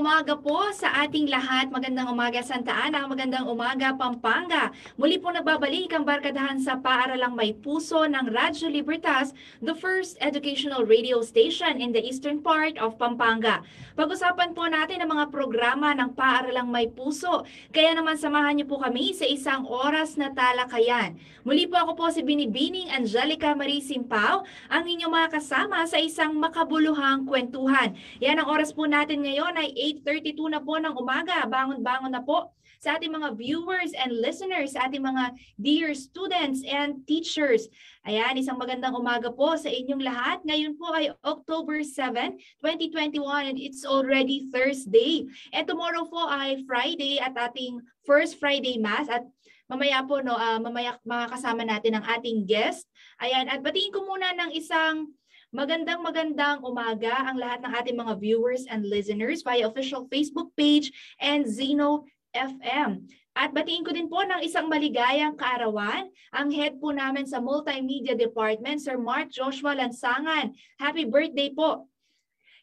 Umaga po sa ating lahat. Magandang umaga Santa Ana, magandang umaga Pampanga. Muli po nagbabalik ang barkadahan sa Paaralang May Puso ng Radyo Libertas, the first educational radio station in the eastern part of Pampanga. Pag-usapan po natin ang mga programa ng Paaralang May Puso. Kaya naman samahan niyo po kami sa isang oras na talakayan. Muli po ako po si Binibining Angelica Marie Simpao, ang inyong mga kasama sa isang makabuluhang kwentuhan. Yan ang oras po natin ngayon ay 8.32 na po ng umaga. Bangon-bangon na po sa ating mga viewers and listeners, sa ating mga dear students and teachers. Ayan, isang magandang umaga po sa inyong lahat. Ngayon po ay October 7, 2021 and it's already Thursday. And tomorrow po ay Friday at ating first Friday Mass at mamaya po no, uh, mamaya makakasama natin ang ating guest. Ayan, at batiin ko muna ng isang Magandang magandang umaga ang lahat ng ating mga viewers and listeners via official Facebook page and Zeno FM. At batiin ko din po ng isang maligayang kaarawan ang head po namin sa Multimedia Department, Sir Mark Joshua Lansangan. Happy birthday po!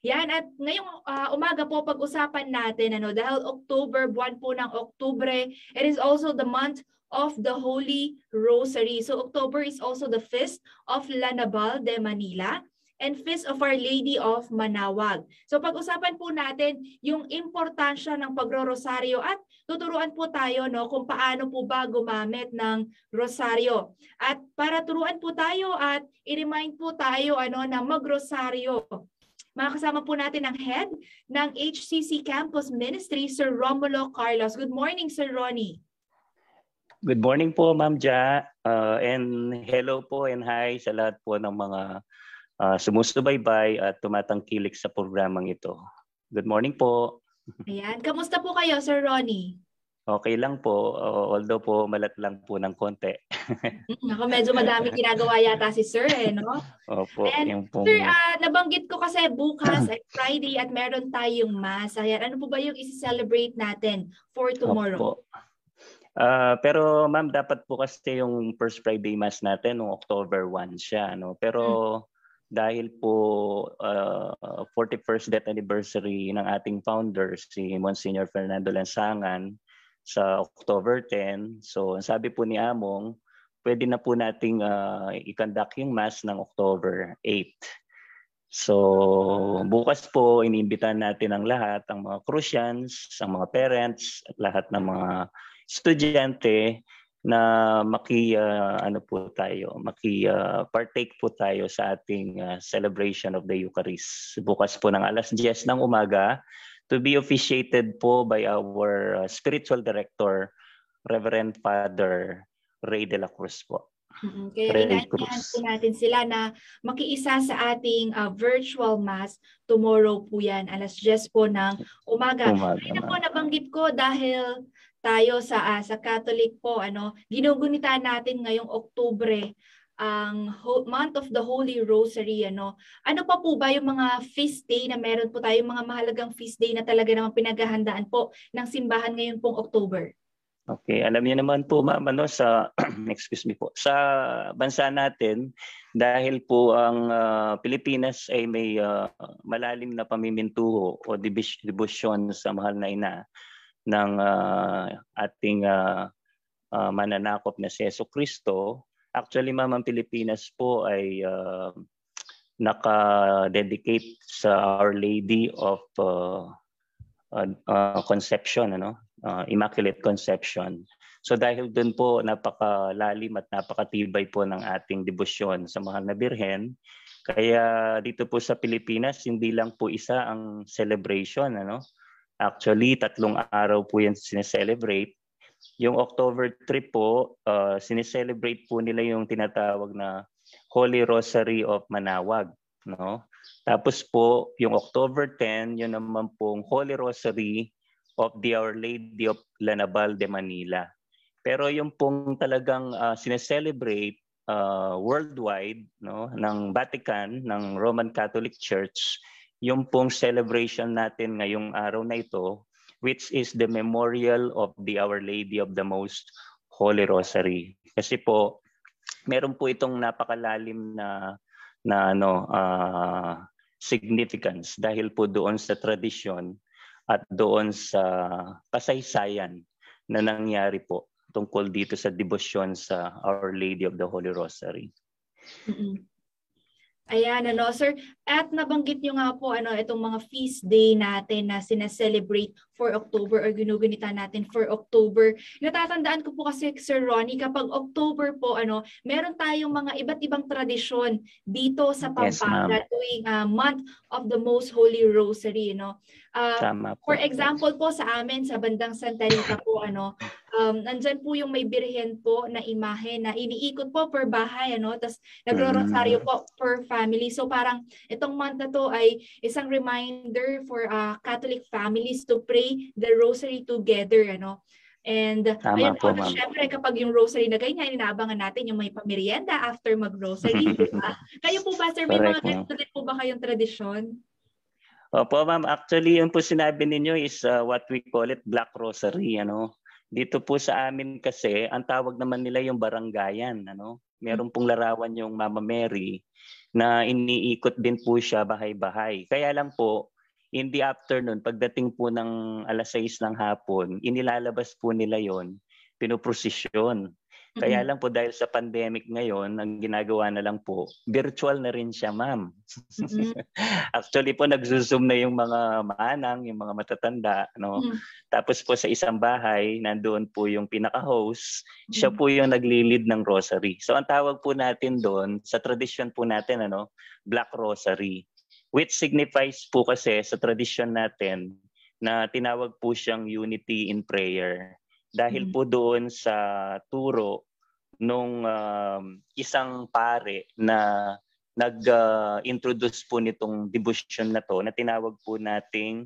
Yan at ngayong uh, umaga po pag-usapan natin ano dahil October buwan po ng Oktubre, it is also the month of the Holy Rosary. So October is also the feast of Lanabal de Manila and Feast of Our Lady of Manawag. So pag-usapan po natin yung importansya ng pagro-rosaryo at tuturuan po tayo no kung paano po ba gumamit ng rosaryo. At para turuan po tayo at i-remind po tayo ano na magrosaryo. Makakasama po natin ang head ng HCC Campus Ministry, Sir Romulo Carlos. Good morning, Sir Ronnie. Good morning po, Ma'am Ja. Uh, and hello po and hi sa lahat po ng mga uh, sumusubaybay at tumatangkilik sa programang ito. Good morning po. Ayan. Kamusta po kayo, Sir Ronnie? Okay lang po, although po malat lang po ng konti. Mm, ako medyo madami ginagawa yata si Sir eh, no? Opo. And yung pong... Sir, uh, nabanggit ko kasi bukas ay Friday at meron tayong mass. Ayan, ano po ba yung isi-celebrate natin for tomorrow? Opo. Uh, pero ma'am, dapat po kasi yung first Friday mass natin noong October 1 siya. No? Pero hmm dahil po uh, 41st death anniversary ng ating founder si Monsignor Fernando Lansangan sa October 10. So sabi po ni Among, pwede na po nating uh, i-conduct yung mass ng October 8. So bukas po iniimbitahan natin ang lahat, ang mga Crucians, ang mga parents, at lahat ng mga estudyante na maki uh, ano po tayo, maki uh, partake po tayo sa ating uh, celebration of the Eucharist. Bukas po ng alas 10 ng umaga to be officiated po by our uh, spiritual director Reverend Father Ray de la Cruz po. Mm-hmm. Kaya inaanyahan po natin sila na makiisa sa ating uh, virtual mass tomorrow po yan, alas 10 po ng umaga. umaga. Kaya po nabanggit ko dahil tayo sa uh, sa Catholic po ano ginugunita natin ngayong Oktubre ang month of the Holy Rosary ano. Ano pa po ba yung mga feast day na meron po tayo mga mahalagang feast day na talaga namang pinaghahandaan po ng simbahan ngayon pong October Okay, alam niyo naman po ma'am ano sa excuse me po sa bansa natin dahil po ang uh, Pilipinas ay may uh, malalim na pamimintuho o debosyon sa mahal na ina ng uh, ating uh, uh, mananakop na si Yeso Kristo. Actually, ma'am, Pilipinas po ay uh, naka-dedicate sa Our Lady of uh, uh, Conception, ano? Uh, Immaculate Conception. So dahil doon po napakalalim at napakatibay po ng ating debosyon sa mahal na Birhen, kaya dito po sa Pilipinas hindi lang po isa ang celebration ano Actually, tatlong araw po yan sineselebrate. Yung October 3 po, uh, sineselebrate po nila yung tinatawag na Holy Rosary of Manawag. No? Tapos po, yung October 10, yun naman pong Holy Rosary of the Our Lady of Lanabal de Manila. Pero yung pong talagang uh, sineselebrate uh, worldwide no ng Vatican ng Roman Catholic Church yung pong celebration natin ngayong araw na ito which is the memorial of the Our Lady of the Most Holy Rosary. Kasi po meron po itong napakalalim na na ano uh, significance dahil po doon sa tradisyon at doon sa kasaysayan na nangyari po tungkol dito sa debosyon sa Our Lady of the Holy Rosary. Mm-hmm. Ayan, ano, sir. At nabanggit nyo nga po, ano, itong mga feast day natin na sineselebrate for October or ginugunita natin for October. Natatandaan ko po kasi, Sir Ronnie, kapag October po, ano, meron tayong mga iba't ibang tradisyon dito sa Pampanga yes, tuwing uh, month of the Most Holy Rosary, no? Uh, Tama po. For example po sa amin, sa bandang Santa Rita po, ano, um, nandyan po yung may birhen po na imahe na iniikot po per bahay, ano, tapos nagro-rosaryo po per family. So parang itong month na to ay isang reminder for uh, Catholic families to pray the rosary together, ano. And Tama ayun po, po syempre kapag yung rosary na ganyan, inaabangan natin yung may pamerienda after mag-rosary, di ba? Kayo po ba, sir, may mga ganito din po ba kayong tradisyon? Opo, ma'am. Actually, yung po sinabi ninyo is uh, what we call it Black Rosary. Ano? Dito po sa amin kasi, ang tawag naman nila yung barangayan. Ano? Meron pong larawan yung Mama Mary na iniikot din po siya bahay-bahay. Kaya lang po, in the afternoon, pagdating po ng alas 6 ng hapon, inilalabas po nila yon pinoprosesyon. Kaya lang po dahil sa pandemic ngayon, ang ginagawa na lang po, virtual na rin siya, ma'am. Mm-hmm. Actually po nagzo-zoom na yung mga manang, yung mga matatanda, no. Mm-hmm. Tapos po sa isang bahay, nandoon po yung pinaka-host, mm-hmm. siya po yung nagli-lead ng rosary. So ang tawag po natin doon sa tradition po natin ano, Black Rosary, which signifies po kasi sa tradition natin na tinawag po siyang unity in prayer dahil po doon sa turo nung um, isang pare na nag-introduce uh, po nitong devotion na to na tinawag po nating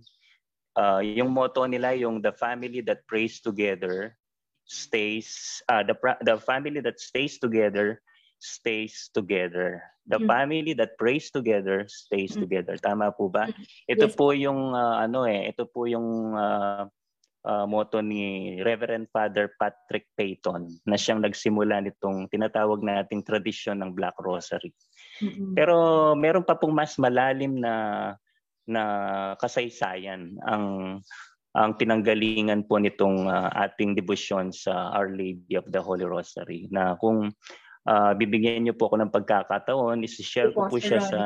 uh, yung motto nila yung the family that prays together stays uh, the the family that stays together stays together the mm. family that prays together stays mm. together tama po ba mm. ito yes. po yung uh, ano eh ito po yung uh, uh, motto ni Reverend Father Patrick Payton na siyang nagsimula nitong tinatawag nating tradisyon ng Black Rosary. Mm-hmm. Pero meron pa pong mas malalim na na kasaysayan ang ang pinanggalingan po nitong uh, ating debosyon sa Our Lady of the Holy Rosary na kung uh, bibigyan niyo po ako ng pagkakataon, i-share ko po siya sa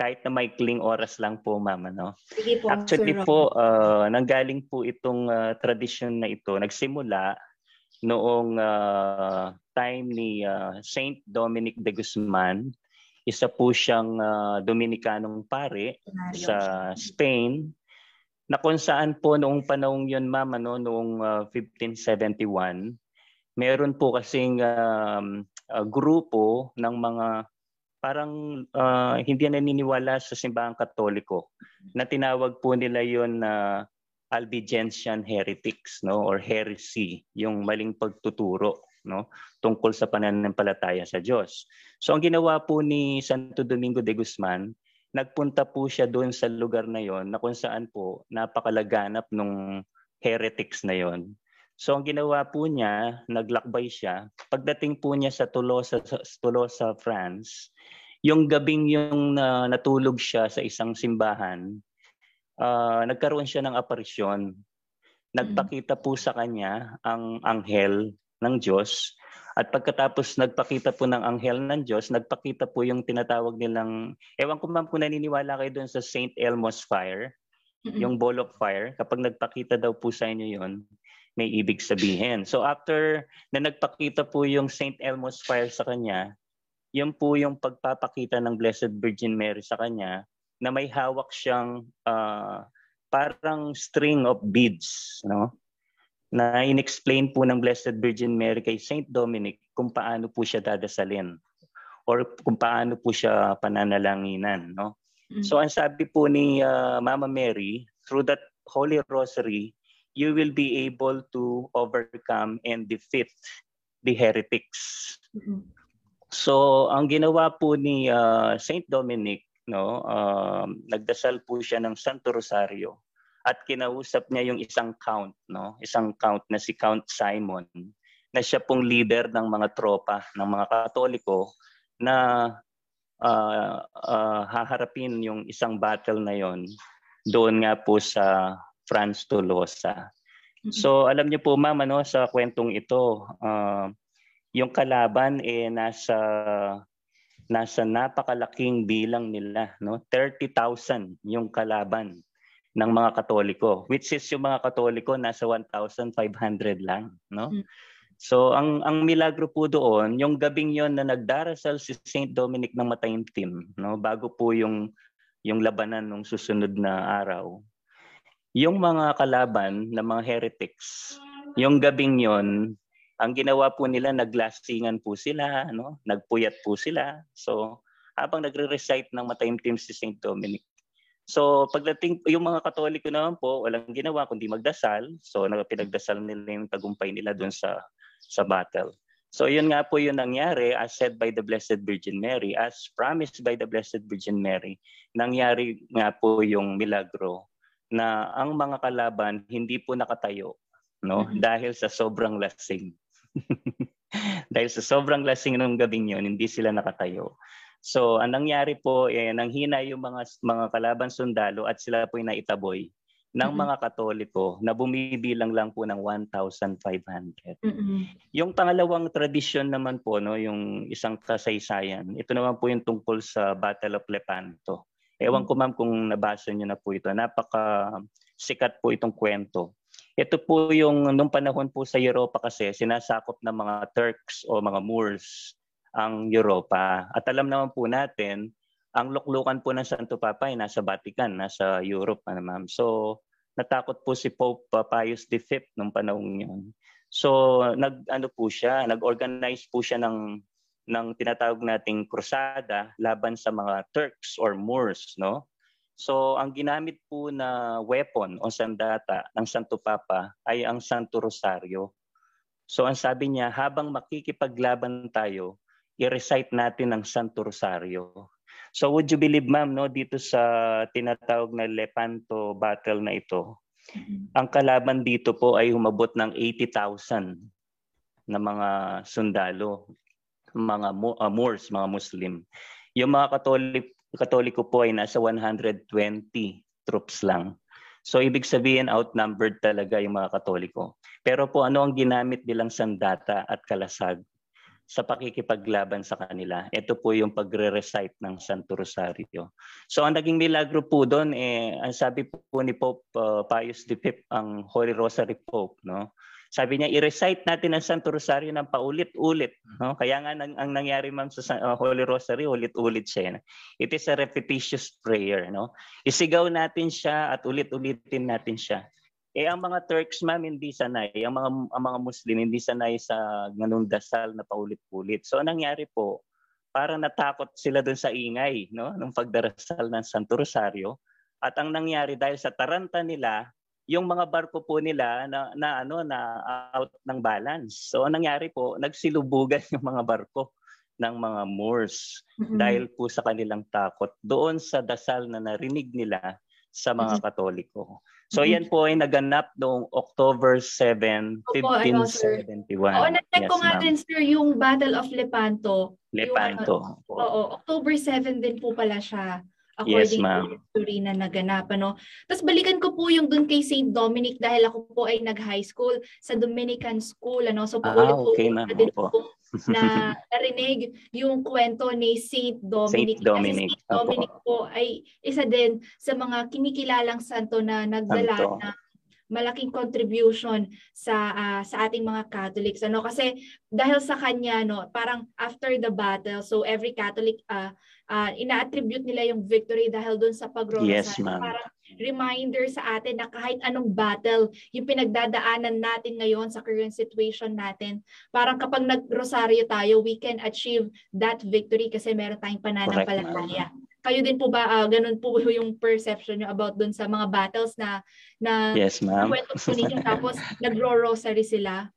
kahit na may kling oras lang po, ma'am. Ano? Sige po, Actually Sir po, uh, nanggaling po itong uh, tradisyon na ito, nagsimula noong uh, time ni uh, Saint Dominic de Guzman. Isa po siyang uh, Dominikanong pare sa Spain na kung saan po noong panahong yun, ma'am, ano, noong uh, 1571, meron po kasing um, uh, grupo ng mga parang uh, hindi naniniwala sa simbahang katoliko na tinawag po nila yon na uh, Albigensian heretics no or heresy yung maling pagtuturo no tungkol sa pananampalataya sa Diyos. So ang ginawa po ni Santo Domingo de Guzman, nagpunta po siya doon sa lugar na yon na kung saan po napakalaganap nung heretics na yon. So ang ginawa po niya, naglakbay siya. Pagdating po niya sa Tolosa, Tolosa France, yung gabing yung uh, natulog siya sa isang simbahan, uh, nagkaroon siya ng aparisyon. Nagpakita po sa kanya ang anghel ng Diyos at pagkatapos nagpakita po ng anghel ng Diyos, nagpakita po yung tinatawag nilang, ewan ko ma'am kung naniniwala kayo doon sa St. Elmo's Fire, mm-hmm. yung ball of fire. Kapag nagpakita daw po sa inyo yon may ibig sabihin. So after na nagpakita po yung St. Elmo's Fire sa kanya, yun po yung pagpapakita ng Blessed Virgin Mary sa kanya na may hawak siyang uh, parang string of beads, no? Na inexplain po ng Blessed Virgin Mary kay Saint Dominic kung paano po siya dadasalin or kung paano po siya pananalanginan, no? Mm-hmm. So ang sabi po ni uh, Mama Mary, through that Holy Rosary, you will be able to overcome and defeat the heretics. Mm-hmm So ang ginawa po ni uh, Saint Dominic, no, uh, nagdasal po siya ng Santo Rosario at kinausap niya yung isang count, no, isang count na si Count Simon na siya pong leader ng mga tropa ng mga Katoliko na uh, uh, haharapin yung isang battle na yon doon nga po sa Franz Tolosa. So alam niyo po ma'am ano sa kwentong ito uh, yung kalaban eh nasa nasa napakalaking bilang nila no 30,000 yung kalaban ng mga Katoliko which is yung mga Katoliko nasa 1,500 lang no mm. So ang ang milagro po doon, yung gabing yon na nagdarasal si Saint Dominic ng mataimtim, no, bago po yung yung labanan ng susunod na araw. Yung mga kalaban na mga heretics, yung gabing yon ang ginawa po nila, naglasingan po sila, no? nagpuyat po sila. So, habang nagre-recite ng mataimtim si St. Dominic. So, pagdating, yung mga katoliko naman po, walang ginawa kundi magdasal. So, pinagdasal nila yung tagumpay nila doon sa, sa battle. So, yun nga po yung nangyari as said by the Blessed Virgin Mary, as promised by the Blessed Virgin Mary. Nangyari nga po yung milagro na ang mga kalaban hindi po nakatayo no mm-hmm. dahil sa sobrang lasing Dahil sa sobrang lasing nung gabing yun, hindi sila nakatayo. So, ang nangyari po, eh, nanghina yung mga, mga kalaban sundalo at sila po ay naitaboy ng mm-hmm. mga Katoliko na bumibilang lang po ng 1,500. Mm-hmm. Yung pangalawang tradisyon naman po, no, yung isang kasaysayan, ito naman po yung tungkol sa Battle of Lepanto. Ewan ko ma'am kung nabasa niyo na po ito. Napaka sikat po itong kwento. Ito po yung nung panahon po sa Europa kasi sinasakop ng mga Turks o mga Moors ang Europa. At alam naman po natin, ang luklukan po ng Santo Papa ay nasa Vatican, nasa Europe na ma'am. So natakot po si Pope Pius V nung panahon yun. So nag ano po siya, nag-organize po siya ng ng tinatawag nating krusada laban sa mga Turks or Moors, no? So ang ginamit po na weapon o sandata ng Santo Papa ay ang Santo Rosario. So ang sabi niya, habang makikipaglaban tayo, i-recite natin ang Santo Rosario. So would you believe ma'am no dito sa tinatawag na Lepanto battle na ito, ang kalaban dito po ay humabot ng 80,000 na mga sundalo, mga uh, Moors, mga Muslim. Yung mga Katolik Katoliko po ay nasa 120 troops lang. So ibig sabihin outnumbered talaga yung mga Katoliko. Pero po ano ang ginamit nilang sandata at kalasag sa pakikipaglaban sa kanila? Ito po yung pagre-recite ng Santo Rosario. So ang naging milagro po doon eh ang sabi po ni Pope uh, Pius V ang Holy Rosary Pope, no? Sabi niya, i-recite natin ang Santo Rosario ng paulit-ulit. No? Kaya nga ang, ang nangyari ma'am sa uh, Holy Rosary, ulit-ulit siya. No? It is a repetitious prayer. No? Isigaw natin siya at ulit-ulitin natin siya. Eh ang mga Turks ma'am hindi sanay, ang mga ang mga Muslim hindi sanay sa ganung dasal na paulit-ulit. So ang nangyari po, parang natakot sila doon sa ingay, no, nung pagdarasal ng Santo Rosario. At ang nangyari dahil sa taranta nila, yung mga barko po nila na, na ano na out ng balance. So ang nangyari po, nagsilubugan yung mga barko ng mga Moors mm-hmm. dahil po sa kanilang takot doon sa dasal na narinig nila sa mga. Katoliko. So mm-hmm. yan po ay naganap noong October 7, Opo, 1571. Oo, na-check yes, ko nga din sir yung Battle of Lepanto. Lepanto. Yung, uh, oo, October 7 din po pala siya according yes, to history na naganap. Ano? Tapos balikan ko po yung dun kay St. Dominic dahil ako po ay nag-high school sa Dominican School. Ano? So po ah, okay, po din po na narinig yung kwento ni St. Dominic. Saint Dominic. Kasi St. Dominic po ay isa din sa mga kinikilalang santo na nagdala santo. ng malaking contribution sa uh, sa ating mga Catholics ano kasi dahil sa kanya no parang after the battle so every Catholic uh, uh, ina-attribute nila yung victory dahil doon sa pagrorosaryo yes, parang reminder sa atin na kahit anong battle yung pinagdadaanan natin ngayon sa current situation natin parang kapag nagrosaryo tayo we can achieve that victory kasi meron tayong pananampalataya kayo din po ba uh, ganun po yung perception niyo about dun sa mga battles na na Yes, ma'am. Kwento po ninyo tapos nagro-rosary sila?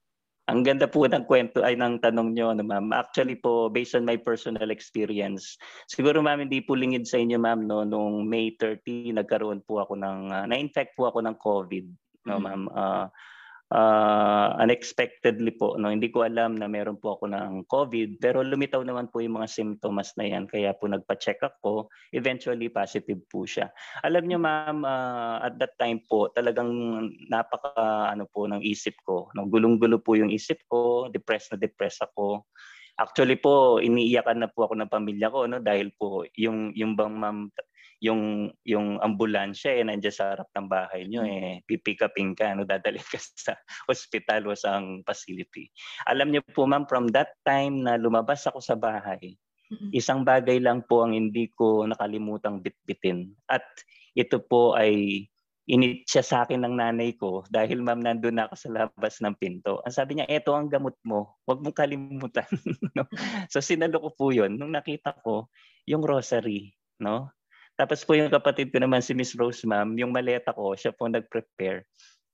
Ang ganda po ng kwento ay ng tanong nyo, ano, ma'am. Actually po, based on my personal experience, siguro ma'am, hindi po lingid sa inyo, ma'am, no, nung May 30, nagkaroon po ako ng, uh, na-infect po ako ng COVID, no, mm-hmm. ma'am. Uh, uh, unexpectedly po. No? Hindi ko alam na meron po ako ng COVID pero lumitaw naman po yung mga symptoms na yan kaya po nagpa-check ako. Eventually positive po siya. Alam niyo ma'am, uh, at that time po talagang napaka ano po ng isip ko. No? Gulong-gulo po yung isip ko, depressed na depressed ako. Actually po, iniiyakan na po ako ng pamilya ko no dahil po yung yung bang ma'am yung yung ambulansya eh nandiyan sa harap ng bahay niyo eh pipick upin ka no dadalhin ka sa hospital o sa facility. Alam niyo po ma'am from that time na lumabas ako sa bahay, isang bagay lang po ang hindi ko nakalimutang bitbitin at ito po ay init siya sa akin ng nanay ko dahil ma'am nandun ako sa labas ng pinto. Ang sabi niya, eto ang gamot mo. Huwag mong kalimutan. no? So sinalo ko po yun. Nung nakita ko, yung rosary. No? Tapos po yung kapatid ko naman si Miss Rose ma'am, yung maleta ko, siya po nag-prepare.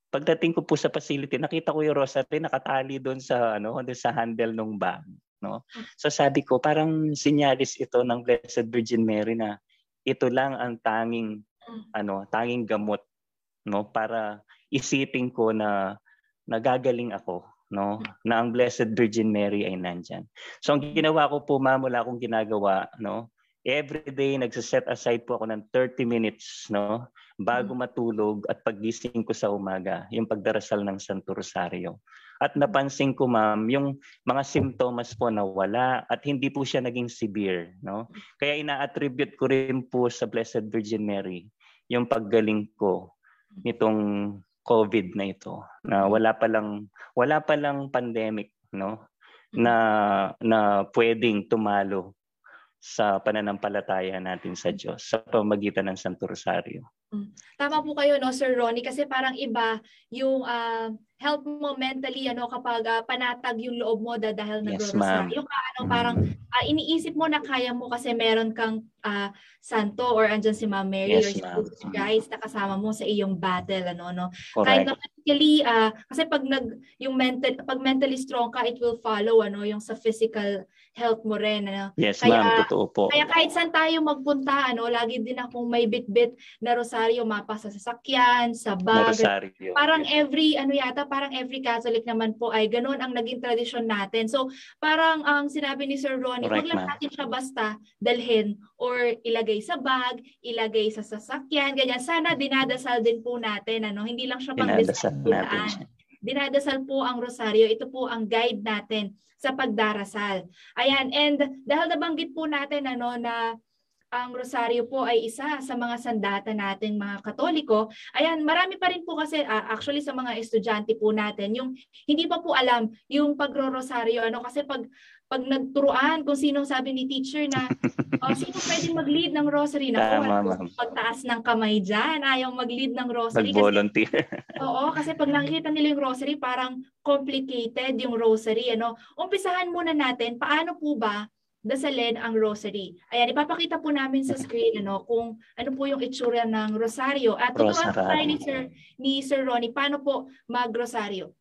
Pagdating ko po sa facility, nakita ko yung rosary nakatali doon sa ano, doon sa handle ng bag, no? So sabi ko, parang sinyalis ito ng Blessed Virgin Mary na ito lang ang tanging ano, tanging gamot, no, para isipin ko na nagagaling ako, no, na ang Blessed Virgin Mary ay nandyan. So ang ginawa ko po, ma'am, wala akong ginagawa, no, every day nagse-set aside po ako ng 30 minutes no bago mm. matulog at paggising ko sa umaga yung pagdarasal ng Santo Rosario. At napansin ko ma'am yung mga simptomas po na wala at hindi po siya naging severe no. Kaya ina-attribute ko rin po sa Blessed Virgin Mary yung paggaling ko nitong COVID na ito na wala pa lang wala pa lang pandemic no na na pwedeng tumalo sa pananampalataya natin sa Diyos sa pamagitan ng Santo Rosario. Mm. Tama po kayo no Sir Ronnie kasi parang iba yung uh, help mo mentally ano kapag uh, panatag yung loob mo da, dahil yes, nagro-rosaryo ka ano parang uh, iniisip mo na kaya mo kasi meron kang uh, santo or andyan si Ma'am Mary yes, or si guys na kasama mo sa iyong battle ano no. Correct. Kahit physically uh, kasi pag nag yung mental pag mentally strong ka it will follow ano yung sa physical health mo rin ano. Yes kaya, ma'am totoo po. Kaya kahit saan tayo magpunta ano lagi din akong may bitbit na rosaryo rosaryo mapa sa sasakyan, sa bag. Rosaryo. Parang every ano yata, parang every Catholic naman po ay ganoon ang naging tradisyon natin. So parang ang sinabi ni Sir Ronnie, wag lang natin siya basta dalhin or ilagay sa bag, ilagay sa sasakyan, ganyan. Sana dinadasal din po natin ano, hindi lang siya pang natin. Dinadasal po ang rosaryo. Ito po ang guide natin sa pagdarasal. Ayan, and dahil nabanggit po natin ano na ang rosaryo po ay isa sa mga sandata nating mga katoliko. Ayan, marami pa rin po kasi uh, actually sa mga estudyante po natin yung hindi pa po alam yung pagro-rosaryo ano kasi pag pag nagturuan kung sino sabi ni teacher na oh, sino pwedeng mag-lead ng rosary na Tama, po, pagtaas ng kamay diyan, ayaw mag-lead ng rosary Mag-volunteer. Kasi, oo, kasi pag nakikita nila yung rosary, parang complicated yung rosary. Ano? Umpisahan muna natin, paano po ba dasalin ang rosary. Ayan, ipapakita po namin sa screen ano, kung ano po yung itsura ng rosaryo. At tutuan po tayo ni Sir, ni Sir Ronnie, paano po mag-rosaryo?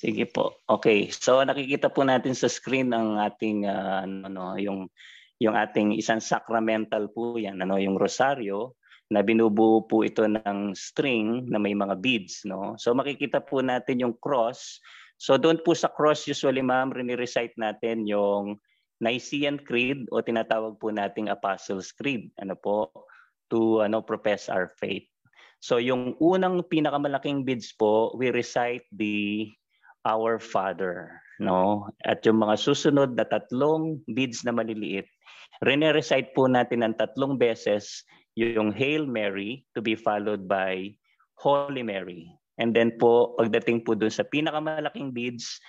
Sige po. Okay. So nakikita po natin sa screen ang ating uh, ano yung yung ating isang sacramental po 'yan, ano yung rosaryo na binubuo po ito ng string na may mga beads, no? So makikita po natin yung cross So doon po sa cross usually ma'am, rini-recite natin yung Nicene Creed o tinatawag po nating Apostles' Creed. Ano po? To ano profess our faith. So yung unang pinakamalaking beads po, we recite the Our Father, no? At yung mga susunod na tatlong beads na maliliit, rene-recite po natin ng tatlong beses yung Hail Mary to be followed by Holy Mary. And then po, pagdating po dun sa pinakamalaking beads,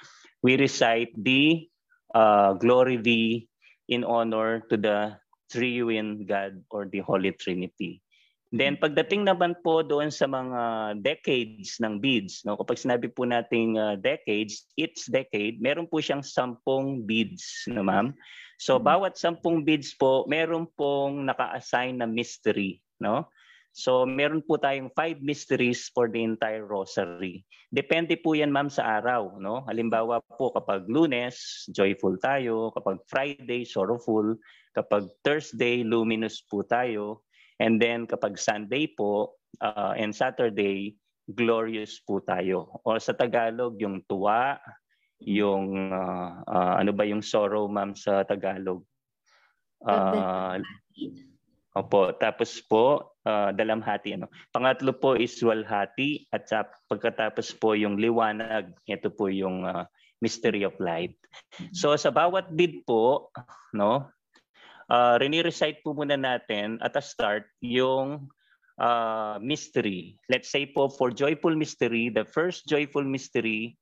we recite the uh, Glory Thee in honor to the Triune God or the Holy Trinity. Then pagdating naman po doon sa mga decades ng beads, no, kapag sinabi po nating uh, decades, each decade, meron po siyang sampung beads, no ma'am? So mm-hmm. bawat sampung beads po, meron pong naka-assign na mystery, no? So meron po tayong five mysteries for the entire rosary. Depende po yan ma'am sa araw. No? Halimbawa po kapag lunes, joyful tayo. Kapag Friday, sorrowful. Kapag Thursday, luminous po tayo. And then kapag Sunday po uh, and Saturday, glorious po tayo. O sa Tagalog, yung tuwa, yung uh, uh, ano ba yung sorrow ma'am sa Tagalog? Uh, Opo, tapos po uh, dalamhati ano. Pangatlo po is walhati at sa pagkatapos po yung liwanag. Ito po yung uh, mystery of light. So sa bawat bid po, no, uh, reni-recite po muna natin at a start yung uh, mystery. Let's say po for joyful mystery, the first joyful mystery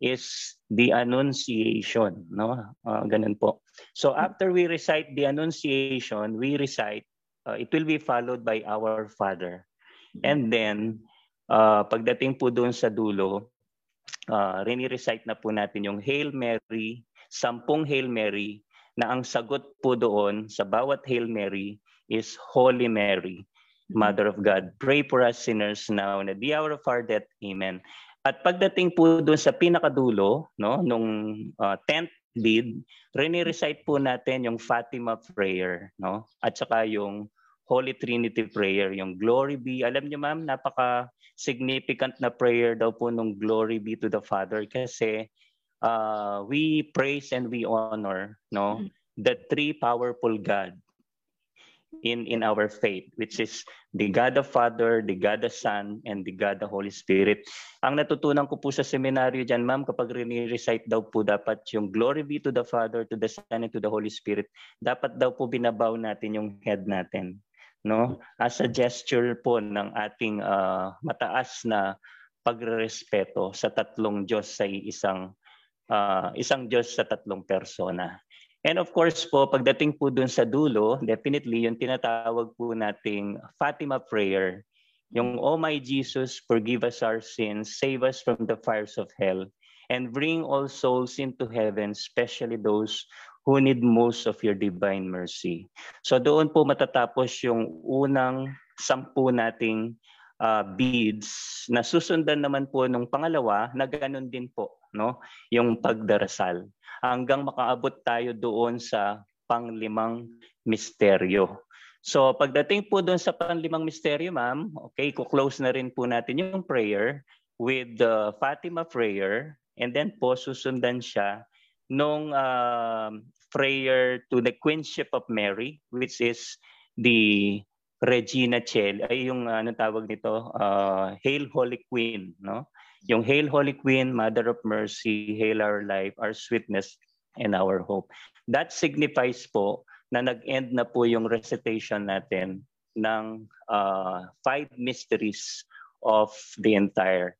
is the annunciation, no? Uh, ganun po. So after we recite the annunciation, we recite uh, it will be followed by our Father. And then, uh, pagdating po doon sa dulo, uh, rini-recite na po natin yung Hail Mary, sampung Hail Mary, na ang sagot po doon sa bawat Hail Mary is Holy Mary, Mother of God. Pray for us sinners now and at the hour of our death. Amen. At pagdating po doon sa pinakadulo, no, nung uh, 10th lead, rini-recite po natin yung Fatima prayer, no? At saka yung Holy Trinity prayer, yung glory be. Alam niyo ma'am, napaka significant na prayer daw po nung glory be to the Father kasi uh, we praise and we honor no mm-hmm. the three powerful God in in our faith which is the God the Father, the God the Son and the God the Holy Spirit. Ang natutunan ko po sa seminaryo diyan ma'am kapag rini-recite daw po dapat yung glory be to the Father, to the Son and to the Holy Spirit. Dapat daw po binabaw natin yung head natin no as a gesture po ng ating uh, mataas na pagrerespeto sa tatlong Diyos sa isang uh, isang Diyos sa tatlong persona. And of course po, pagdating po dun sa dulo, definitely yung tinatawag po nating Fatima prayer, yung Oh my Jesus, forgive us our sins, save us from the fires of hell, and bring all souls into heaven, especially those who need most of your divine mercy. So doon po matatapos yung unang sampu nating uh, beads na susundan naman po nung pangalawa na ganun din po, no? Yung pagdarasal. Hanggang makaabot tayo doon sa panglimang misteryo. So pagdating po doon sa panglimang misteryo, ma'am, okay, ko-close na rin po natin yung prayer with the Fatima prayer and then po susundan siya nung uh, prayer to the Queenship of Mary, which is the Regina Chel, ay yung ano tawag nito, uh, Hail Holy Queen, no? Yung Hail Holy Queen, Mother of Mercy, Hail our life, our sweetness, and our hope. That signifies po na nag-end na po yung recitation natin ng uh, five mysteries of the entire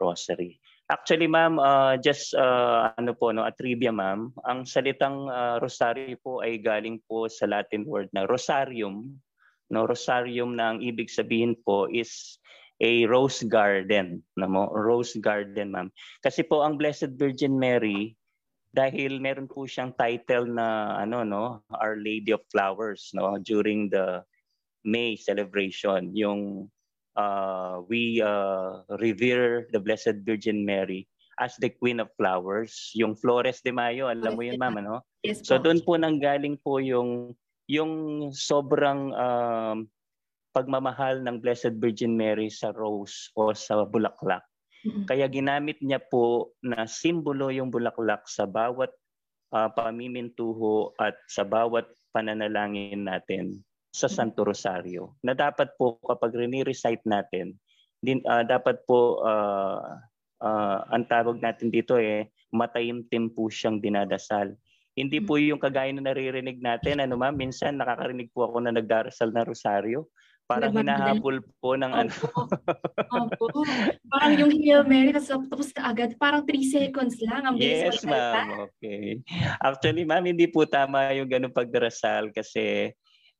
rosary. Actually, ma'am, uh, just uh, ano po, no, a trivia, ma'am. Ang salitang uh, rosario po ay galing po sa Latin word na rosarium. No, rosarium na ang ibig sabihin po is a rose garden, no mo, rose garden, ma'am. Kasi po ang Blessed Virgin Mary dahil meron po siyang title na ano no, Our Lady of Flowers, no, during the May celebration, yung uh, we uh, revere the Blessed Virgin Mary as the Queen of Flowers. Yung Flores de Mayo, alam mo yun ma'am, ano? Yes, so doon po nanggaling po yung yung sobrang um, pagmamahal ng Blessed Virgin Mary sa rose o sa bulaklak. Mm-hmm. Kaya ginamit niya po na simbolo yung bulaklak sa bawat uh, pamimintuho at sa bawat pananalangin natin sa Santo Rosario na dapat po kapag rini-recite natin, din, uh, dapat po uh, uh, ang tawag natin dito eh matayimtim po siyang dinadasal. Hindi po yung kagaya na naririnig natin, ano ma'am, minsan nakakarinig po ako na nagdarasal na rosaryo. Parang hinahabol po ng ano. Opo. Parang yung Hail Mary, tapos na agad, parang 3 seconds lang. Ang yes, ma'am. Okay. Actually, ma'am, hindi po tama yung ganung pagdarasal kasi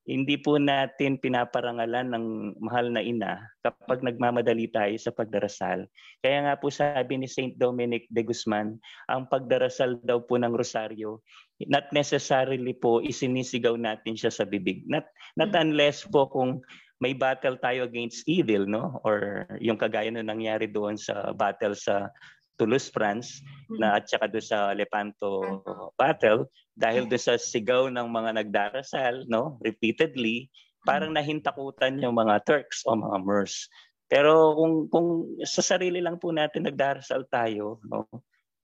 hindi po natin pinaparangalan ng mahal na ina kapag nagmamadali tayo sa pagdarasal. Kaya nga po sabi ni St. Dominic de Guzman, ang pagdarasal daw po ng rosaryo, not necessarily po isinisigaw natin siya sa bibig. Not, not unless po kung may battle tayo against evil, no? Or yung kagaya na nangyari doon sa battle sa Toulouse, France, na at saka doon sa Lepanto battle, dahil doon sa sigaw ng mga nagdarasal, no? Repeatedly, parang nahintakutan yung mga Turks o mga Moors. Pero kung kung sa sarili lang po natin nagdarasal tayo, no?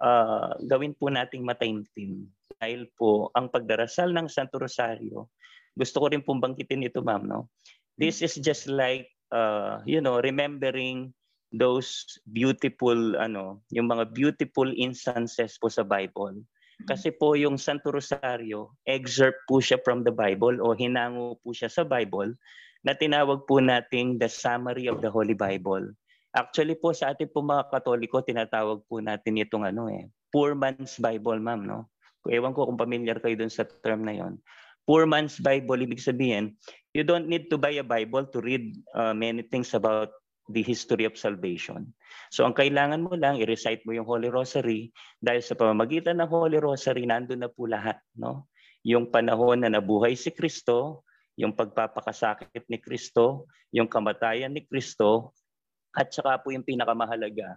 Uh, gawin po nating mataimtim. Dahil po ang pagdarasal ng Santo Rosario, gusto ko rin pong bangkitin ito, ma'am, no? This is just like uh, you know, remembering those beautiful ano, yung mga beautiful instances po sa Bible. Kasi po yung Santo Rosario, excerpt po siya from the Bible o hinango po siya sa Bible na tinawag po nating the summary of the Holy Bible. Actually po sa ating po mga Katoliko, tinatawag po natin itong ano eh, Poor Man's Bible, ma'am, no? Ewan ko kung familiar kayo dun sa term na yon. Poor Man's Bible, ibig sabihin, you don't need to buy a Bible to read uh, many things about the history of salvation. So ang kailangan mo lang, i-recite mo yung Holy Rosary dahil sa pamamagitan ng Holy Rosary, nandun na po lahat. No? Yung panahon na nabuhay si Kristo, yung pagpapakasakit ni Kristo, yung kamatayan ni Kristo, at saka po yung pinakamahalaga,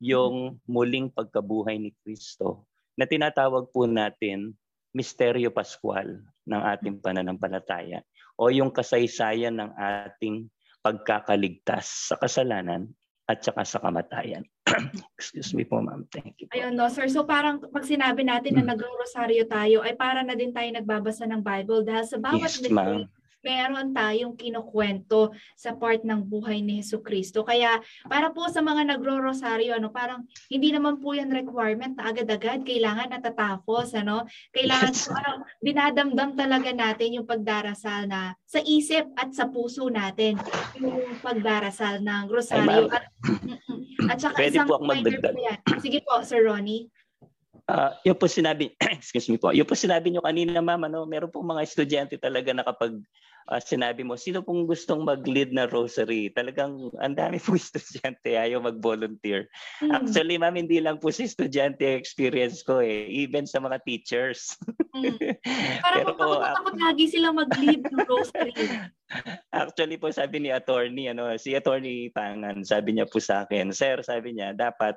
yung muling pagkabuhay ni Kristo na tinatawag po natin Misteryo Pascual ng ating pananampalataya o yung kasaysayan ng ating pagkakaligtas sa kasalanan at saka sa kamatayan. Excuse me po, ma'am. Thank you. Po. Ayun, no, sir. So parang pag sinabi natin na hmm. nagro-rosaryo tayo, ay para na din tayo nagbabasa ng Bible dahil sa bawat yes, ma'am meron tayong kinukwento sa part ng buhay ni Hesus Kristo. Kaya para po sa mga nagro-rosaryo, ano, parang hindi naman po yan requirement na agad-agad kailangan natatapos, ano? Kailangan yes. parang dinadamdam talaga natin yung pagdarasal na sa isip at sa puso natin yung pagdarasal ng rosaryo. At, at saka Pwede isang po ako magdagdag. Sige po, Sir Ronnie. Uh, yung po sinabi, excuse me po, yung po sinabi nyo kanina ma'am, ano, meron pong mga estudyante talaga na kapag uh, sinabi mo, sino pong gustong mag-lead na rosary? Talagang ang dami pong estudyante ayaw mag-volunteer. Mm. Actually ma'am, hindi lang po si estudyante experience ko eh, even sa mga teachers. Mm. Parang Pero, takot lagi sila mag-lead ng rosary. Actually po sabi ni attorney, ano, si attorney Pangan, sabi niya po sa akin, sir, sabi niya, dapat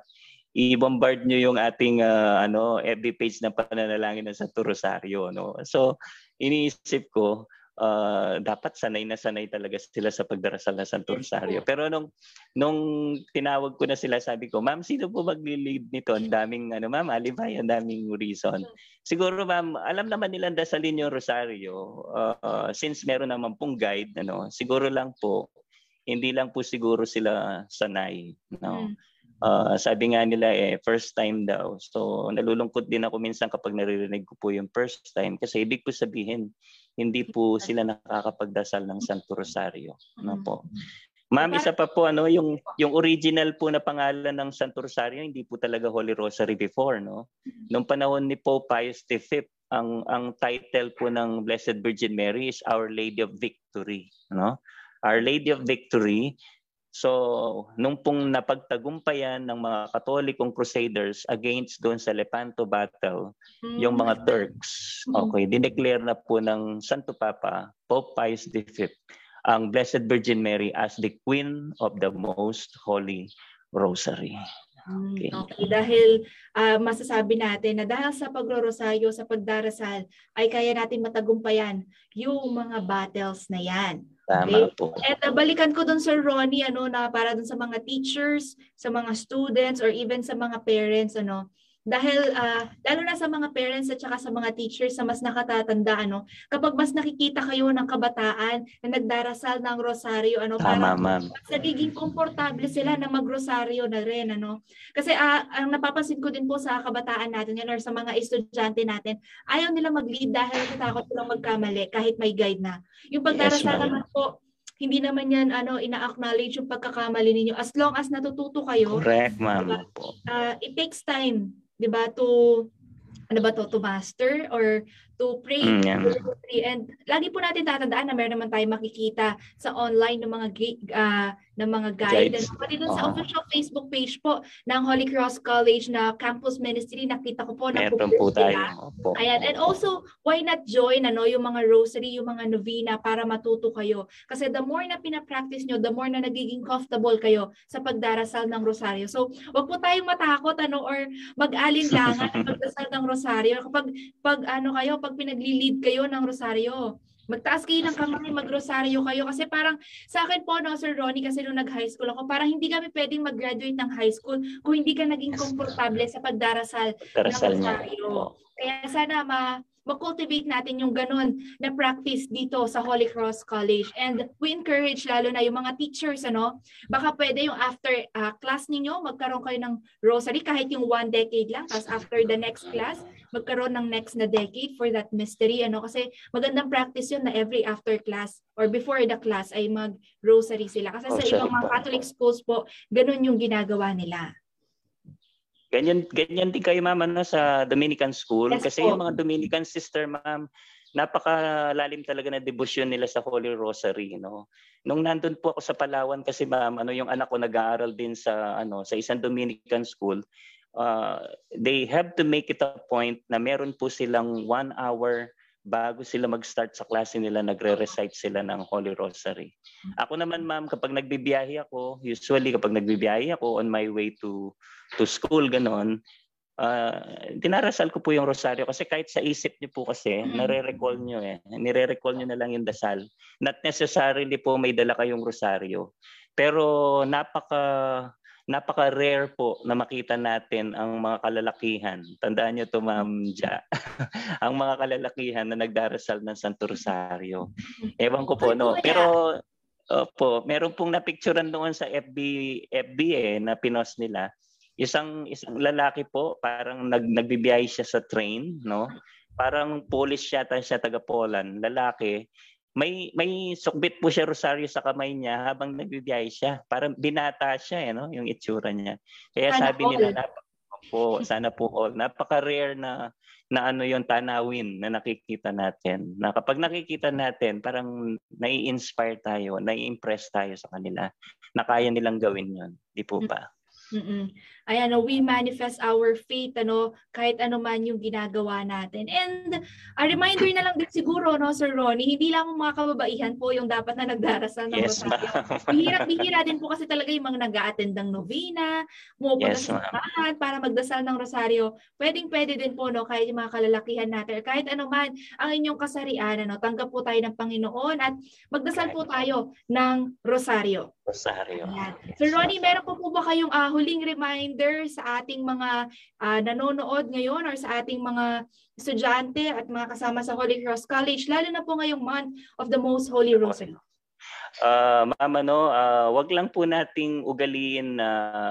i-bombard nyo yung ating uh, ano FB page ng pananalangin ng Santo Rosario no so iniisip ko uh, dapat sanay na sanay talaga sila sa pagdarasal ng Santo Rosario. Pero nung nung tinawag ko na sila sabi ko ma'am sino po magli-lead nito? Ang daming ano ma'am alibay ang daming reason. Siguro ma'am alam naman nilang dasalin yung Rosario uh, uh, since meron naman pong guide ano siguro lang po hindi lang po siguro sila sanay no? Mm uh, sabi nga nila eh first time daw. So nalulungkot din ako minsan kapag naririnig ko po yung first time kasi ibig po sabihin hindi po sila nakakapagdasal ng Santo Rosario, no po. Ma'am, isa pa po ano, yung yung original po na pangalan ng Santo Rosario hindi po talaga Holy Rosary before, no. Nung panahon ni Pope Pius V, ang ang title po ng Blessed Virgin Mary is Our Lady of Victory, no. Our Lady of Victory So, nung pong napagtagumpayan ng mga Katolikong Crusaders against doon sa Lepanto Battle, mm-hmm. yung mga Turks, mm. okay, dineclare na po ng Santo Papa, Pope Pius V, ang Blessed Virgin Mary as the Queen of the Most Holy Rosary. Mm, okay. okay. Dahil uh, masasabi natin na dahil sa pagrorosaryo, sa pagdarasal, ay kaya natin matagumpayan yung mga battles na yan. Tama okay? po. At uh, balikan ko dun Sir Ronnie ano na para dun sa mga teachers, sa mga students or even sa mga parents ano dahil uh, lalo na sa mga parents at saka sa mga teachers sa mas nakatatanda ano kapag mas nakikita kayo ng kabataan na nagdarasal ng rosaryo ano Tama, para mas nagiging komportable sila na magrosaryo na rin ano. Kasi uh, ang napapansin ko din po sa kabataan natin yan or sa mga estudyante natin ayaw nila mag-lead dahil natatakot silang magkamali kahit may guide na. Yung pagdarasal yes, naman po hindi naman yan ano ina-acknowledge yung pagkakamali ninyo as long as natututo kayo correct ma'am. Uh, it takes time 'di ba, to ano ba to, to master or to pray. Mm, yeah. And lagi po natin tatandaan na meron naman tayo makikita sa online ng mga uh, ng mga. Guides. And pati dun sa Oo. official Facebook page po ng Holy Cross College na Campus Ministry, nakita ko po na Meron po tayo. Opo. Ayan. And also, why not join ano, yung mga rosary, yung mga novena para matuto kayo? Kasi the more na pinapractice nyo, the more na nagiging comfortable kayo sa pagdarasal ng rosaryo. So, wag po tayong matakot ano, or mag-alinlangan sa pagdasal ng rosaryo. Kapag pag, ano kayo, pag pinaglilid kayo ng rosaryo, magtaas kayo ng kamay, magrosaryo kayo. Kasi parang sa akin po, no, Sir Ronnie, kasi nung nag-high school ako, parang hindi kami pwedeng mag-graduate ng high school kung hindi ka naging komportable sa pagdarasal Darasal niya. Rosario. Opo. kaya sana ma ma-cultivate natin yung ganun na practice dito sa Holy Cross College. And we encourage lalo na yung mga teachers, ano, baka pwede yung after ah, class ninyo, magkaroon kayo ng rosary kahit yung one decade lang. Tapos after the next class, magkaroon ng next na decade for that mystery. Ano, kasi magandang practice yun na every after class or before the class ay mag-rosary sila. Kasi sa Rosary ibang mga. Catholic schools po, ganun yung ginagawa nila. Ganyan, ganyan din kayo ma'am ano, sa Dominican school. Yes Kasi po. yung mga Dominican sister ma'am, napakalalim talaga na debosyon nila sa Holy Rosary. No? Nung nandun po ako sa Palawan kasi ma'am, ano, yung anak ko nag-aaral din sa, ano, sa isang Dominican school, uh, they have to make it a point na meron po silang one hour bago sila mag-start sa klase nila, nagre-recite sila ng Holy Rosary. Ako naman ma'am, kapag nagbibiyahe ako, usually kapag nagbibiyahe ako on my way to to school, ganon, uh, dinarasal ko po yung rosaryo kasi kahit sa isip niyo po kasi, Mhm. nare-recall niyo eh. Nire-recall niyo na lang yung dasal. Not necessarily po may dala kayong rosaryo. Pero napaka napaka-rare po na makita natin ang mga kalalakihan. Tandaan niyo to Ma'am Ja. ang mga kalalakihan na nagdarasal ng Santo Rosario. Ewan ko po no. Pero Opo, meron pong napicturean doon sa FB FB eh na pinost nila. Isang isang lalaki po, parang nag nagbibiyahe siya sa train, no? Parang Polish yata siya taga Poland, lalaki. May may sukbit po siya rosaryo sa kamay niya habang nagbibiyahe siya. Parang binata siya eh, no? Yung itsura niya. Kaya Sana sabi all. nila napaka po, sana po all. Napaka-rare na na ano yung tanawin na nakikita natin. Na kapag nakikita natin, parang nai-inspire tayo, nai-impress tayo sa kanila na kaya nilang gawin yon Di po ba? Mm-mm. Ayan, no, we manifest our faith, ano, kahit ano man yung ginagawa natin. And a reminder na lang din siguro, no, Sir Ronnie, hindi lang mga kababaihan po yung dapat na nagdarasal ng Yes. Bihira-bihira din po kasi talaga yung mga nag-a-attend ng novena, pumupunta Yes, sa para magdasal ng rosaryo. Pwedeng-pwede din po, no, kahit yung mga kalalakihan natin, kahit ano man ang inyong kasarian, ano, tanggap po tayo ng Panginoon at magdasal po tayo ng rosaryo. Rosario. Ayan. Yes, Sir Ronnie, meron po po ba kayong ah, huling reminder sa ating mga ah, nanonood ngayon or sa ating mga estudyante at mga kasama sa Holy Cross College, lalo na po ngayong month of the Most Holy Rosary? Ah, ma'am, ano, ah, wag lang po nating ugaliin na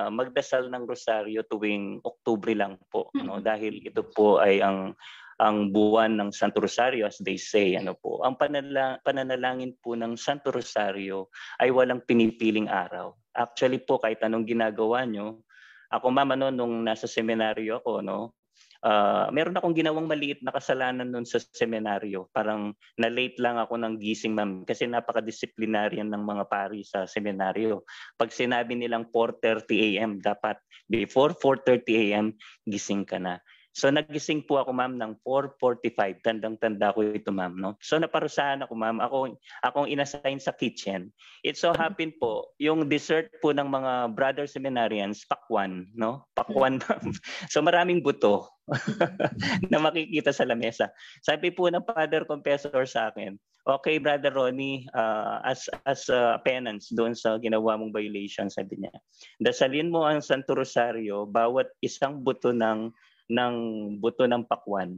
magdasal ng rosaryo tuwing Oktubre lang po, no? Dahil ito po ay ang ang buwan ng Santo Rosario as they say, ano po. Ang panala, pananalangin po ng Santo Rosario ay walang pinipiling araw. Actually po kahit anong ginagawa nyo, ako ma'am ano nung nasa seminaryo ako, no, ah, meron akong ginawang maliit na kasalanan noon sa seminaryo. Parang na-late lang ako ng gising ma'am kasi napaka-disciplinarian ng mga pari sa seminaryo. Pag sinabi nilang 4.30 a.m. dapat before 4.30 a.m. gising ka na. So nagising po ako ma'am ng 4.45. Tandang-tanda ko ito ma'am. No? So naparusahan ako ma'am. Ako, akong inassign sa kitchen. It so happened po, yung dessert po ng mga brother seminarians, pakwan. No? Pakwan ma'am. So maraming buto na makikita sa lamesa. Sabi po ng Father Confessor sa akin, okay Brother Ronnie, uh, as as a penance doon sa ginawa mong violation, sabi niya, dasalin mo ang Santo Rosario, bawat isang buto ng ng buto ng pakwan,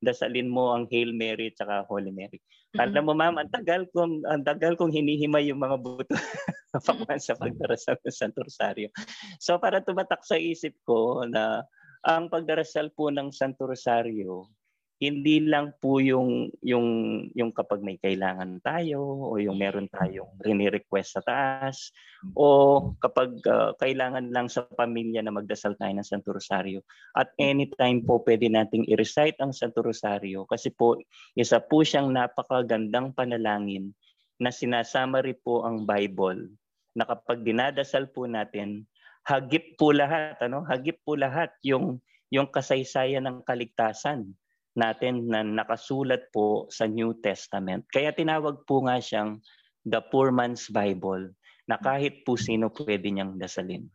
dasalin mo ang Hail Mary at saka Holy Mary. Alam mo ma'am, ang tagal kong ang tagal kong hinihimay yung mga buto ng pakwan sa pagdarasal ng Santo Rosario. So para tumatak sa isip ko na ang pagdarasal po ng Santo Rosario hindi lang po yung yung yung kapag may kailangan tayo o yung meron tayong rini-request sa taas o kapag uh, kailangan lang sa pamilya na magdasal tayo ng Santo Rosario. At anytime po pwede nating i-recite ang Santo Rosario kasi po isa po siyang napakagandang panalangin na sinasama rin po ang Bible na kapag dinadasal po natin, hagip po lahat, ano? Hagip po lahat yung yung kasaysayan ng kaligtasan natin na nakasulat po sa New Testament. Kaya tinawag po nga siyang the poor man's Bible na kahit po sino pwede niyang dasalin.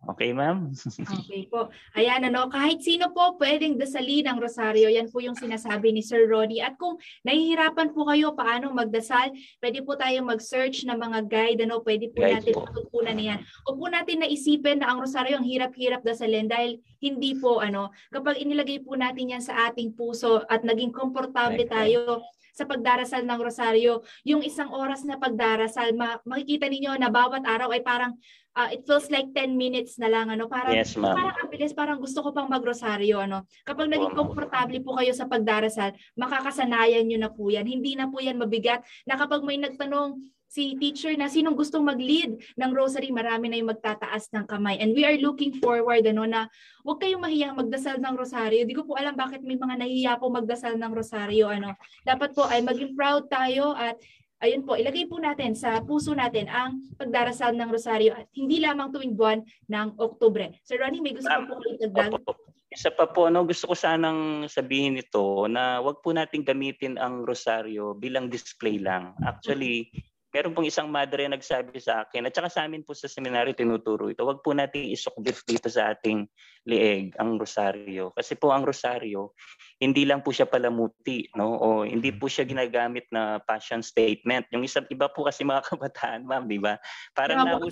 Okay, ma'am? Okay po. Ayan, ano, kahit sino po pwedeng dasalin ang rosaryo. Yan po yung sinasabi ni Sir Ronnie. At kung nahihirapan po kayo paano magdasal, pwede po tayong mag-search ng mga guide. Ano, pwede po Guide natin matutunan niyan. O po natin naisipin na ang rosaryo ang hirap-hirap dasalin dahil hindi po, ano, kapag inilagay po natin yan sa ating puso at naging komportable right. tayo sa pagdarasal ng rosaryo, yung isang oras na pagdarasal, ma- makikita ninyo na bawat araw ay parang ah, it feels like 10 minutes na lang ano? Parang Yes, ma'am. parang ang bilis parang gusto ko pang magrosaryo ano? Kapag naging komportable po kayo sa pagdarasal makakasanayan niyo na po yan. Hindi na po yan mabigat. Na kapag may nagtanong si teacher na sinong gustong mag-lead ng rosary marami na yung magtataas ng kamay and we are looking forward ano na huwag kayong mahiyang magdasal ng rosaryo di ko po alam bakit may mga nahihiya po magdasal ng rosaryo ano dapat po ay maging proud tayo at ayun po, ilagay po natin sa puso natin ang pagdarasal ng rosaryo at hindi lamang tuwing buwan ng Oktubre. Sir Ronnie, may gusto Ma'am, po dagdag? Opo. Isa pa po, no, gusto ko sanang sabihin ito na wag po natin gamitin ang rosaryo bilang display lang. Actually, meron pong isang madre na nagsabi sa akin, at saka sa amin po sa seminary tinuturo ito, wag po natin isukbit dito sa ating lieg ang rosaryo. Kasi po ang rosaryo, hindi lang po siya palamuti, no? O hindi po siya ginagamit na passion statement. Yung isa, iba po kasi mga kabataan, ma'am, di ba? Parang Mga po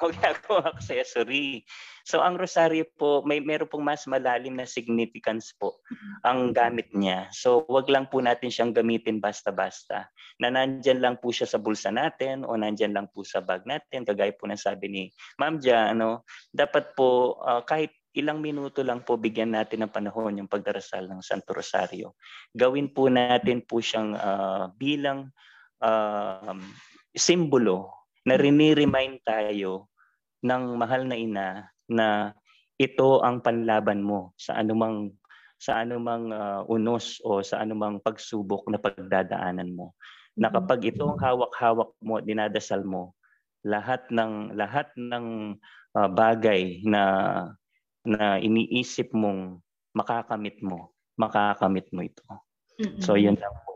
nauso- accessory. o ginagawa accessory. So ang rosaryo po, may meron pong mas malalim na significance po ang gamit niya. So wag lang po natin siyang gamitin basta-basta. Na nandyan lang po siya sa bulsa natin o nandyan lang po sa bag natin. Kagaya po ng sabi ni Ma'am Dia, ano, dapat po ah, kahit ilang minuto lang po bigyan natin ng panahon yung pagdarasal ng Santo Rosario. Gawin po natin po siyang ah, bilang um, simbolo na rini-remind tayo ng mahal na ina na ito ang panlaban mo sa anumang sa anumang ah, unos o sa anumang pagsubok na pagdadaanan mo. Na Mhm. kapag ito ang hawak-hawak mo, dinadasal mo, lahat ng lahat ng ah, bagay na na iniisip mong makakamit mo, makakamit mo ito. Mm-mm. So yun lang po.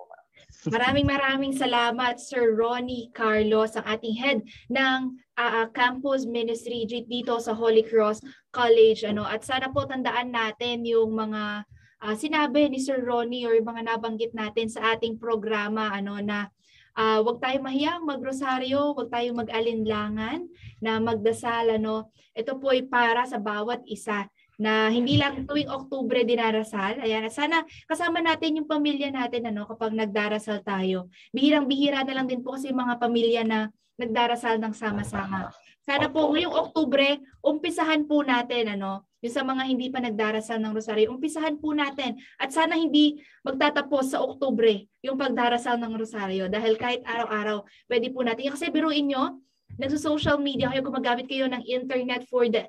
Maraming maraming salamat Sir Ronnie Carlos, ang ating head ng ah, campus ministry dito sa Holy Cross College ano at sana po tandaan natin yung mga ah, sinabi ni Sir Ronnie or yung mga nabanggit natin sa ating programa ano na ah, wag tayong mahiyang magrosaryo, wag tayong mag-alinlangan na magdasal ano. Ito po ay para sa bawat isa na hindi lang tuwing Oktubre dinarasal. Ayan, at sana kasama natin yung pamilya natin ano kapag nagdarasal tayo. Bihirang-bihira na lang din po kasi mga pamilya na nagdarasal ng sama-sama. Sana po ngayong Oktubre, umpisahan po natin ano, yung sa mga hindi pa nagdarasal ng rosaryo, umpisahan po natin. At sana hindi magtatapos sa Oktubre yung pagdarasal ng rosaryo dahil kahit araw-araw, pwede po natin. Kasi biruin nyo, nagso-social media kayo, gumagamit kayo ng internet for the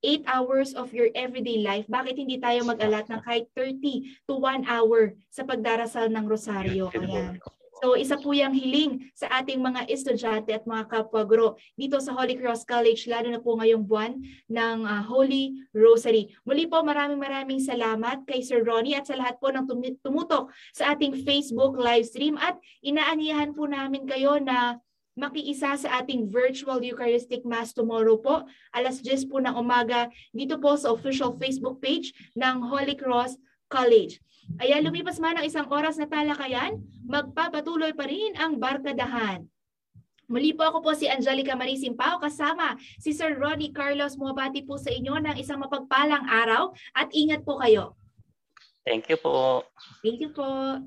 8 hours of your everyday life, bakit hindi tayo mag-alat ng kahit 30 to 1 hour sa pagdarasal ng rosaryo? Ayan. So isa po yung hiling sa ating mga estudyante at mga kapwa guro dito sa Holy Cross College, lalo na po ngayong buwan ng ah, Holy Rosary. Muli po maraming maraming salamat kay Sir Ronnie at sa lahat po ng tumi- tumutok sa ating Facebook live stream at inaanyahan po namin kayo na makiisa sa ating virtual Eucharistic Mass tomorrow po, alas 10 po ng umaga, dito po sa official Facebook page ng Holy Cross College. Ayan, lumipas man ang isang oras na talakayan, magpapatuloy pa rin ang barkadahan. Muli po ako po si Angelica Marie Simpao kasama si Sir Ronnie Carlos. Mabati po sa inyo ng isang mapagpalang araw at ingat po kayo. Thank you po. Thank you po.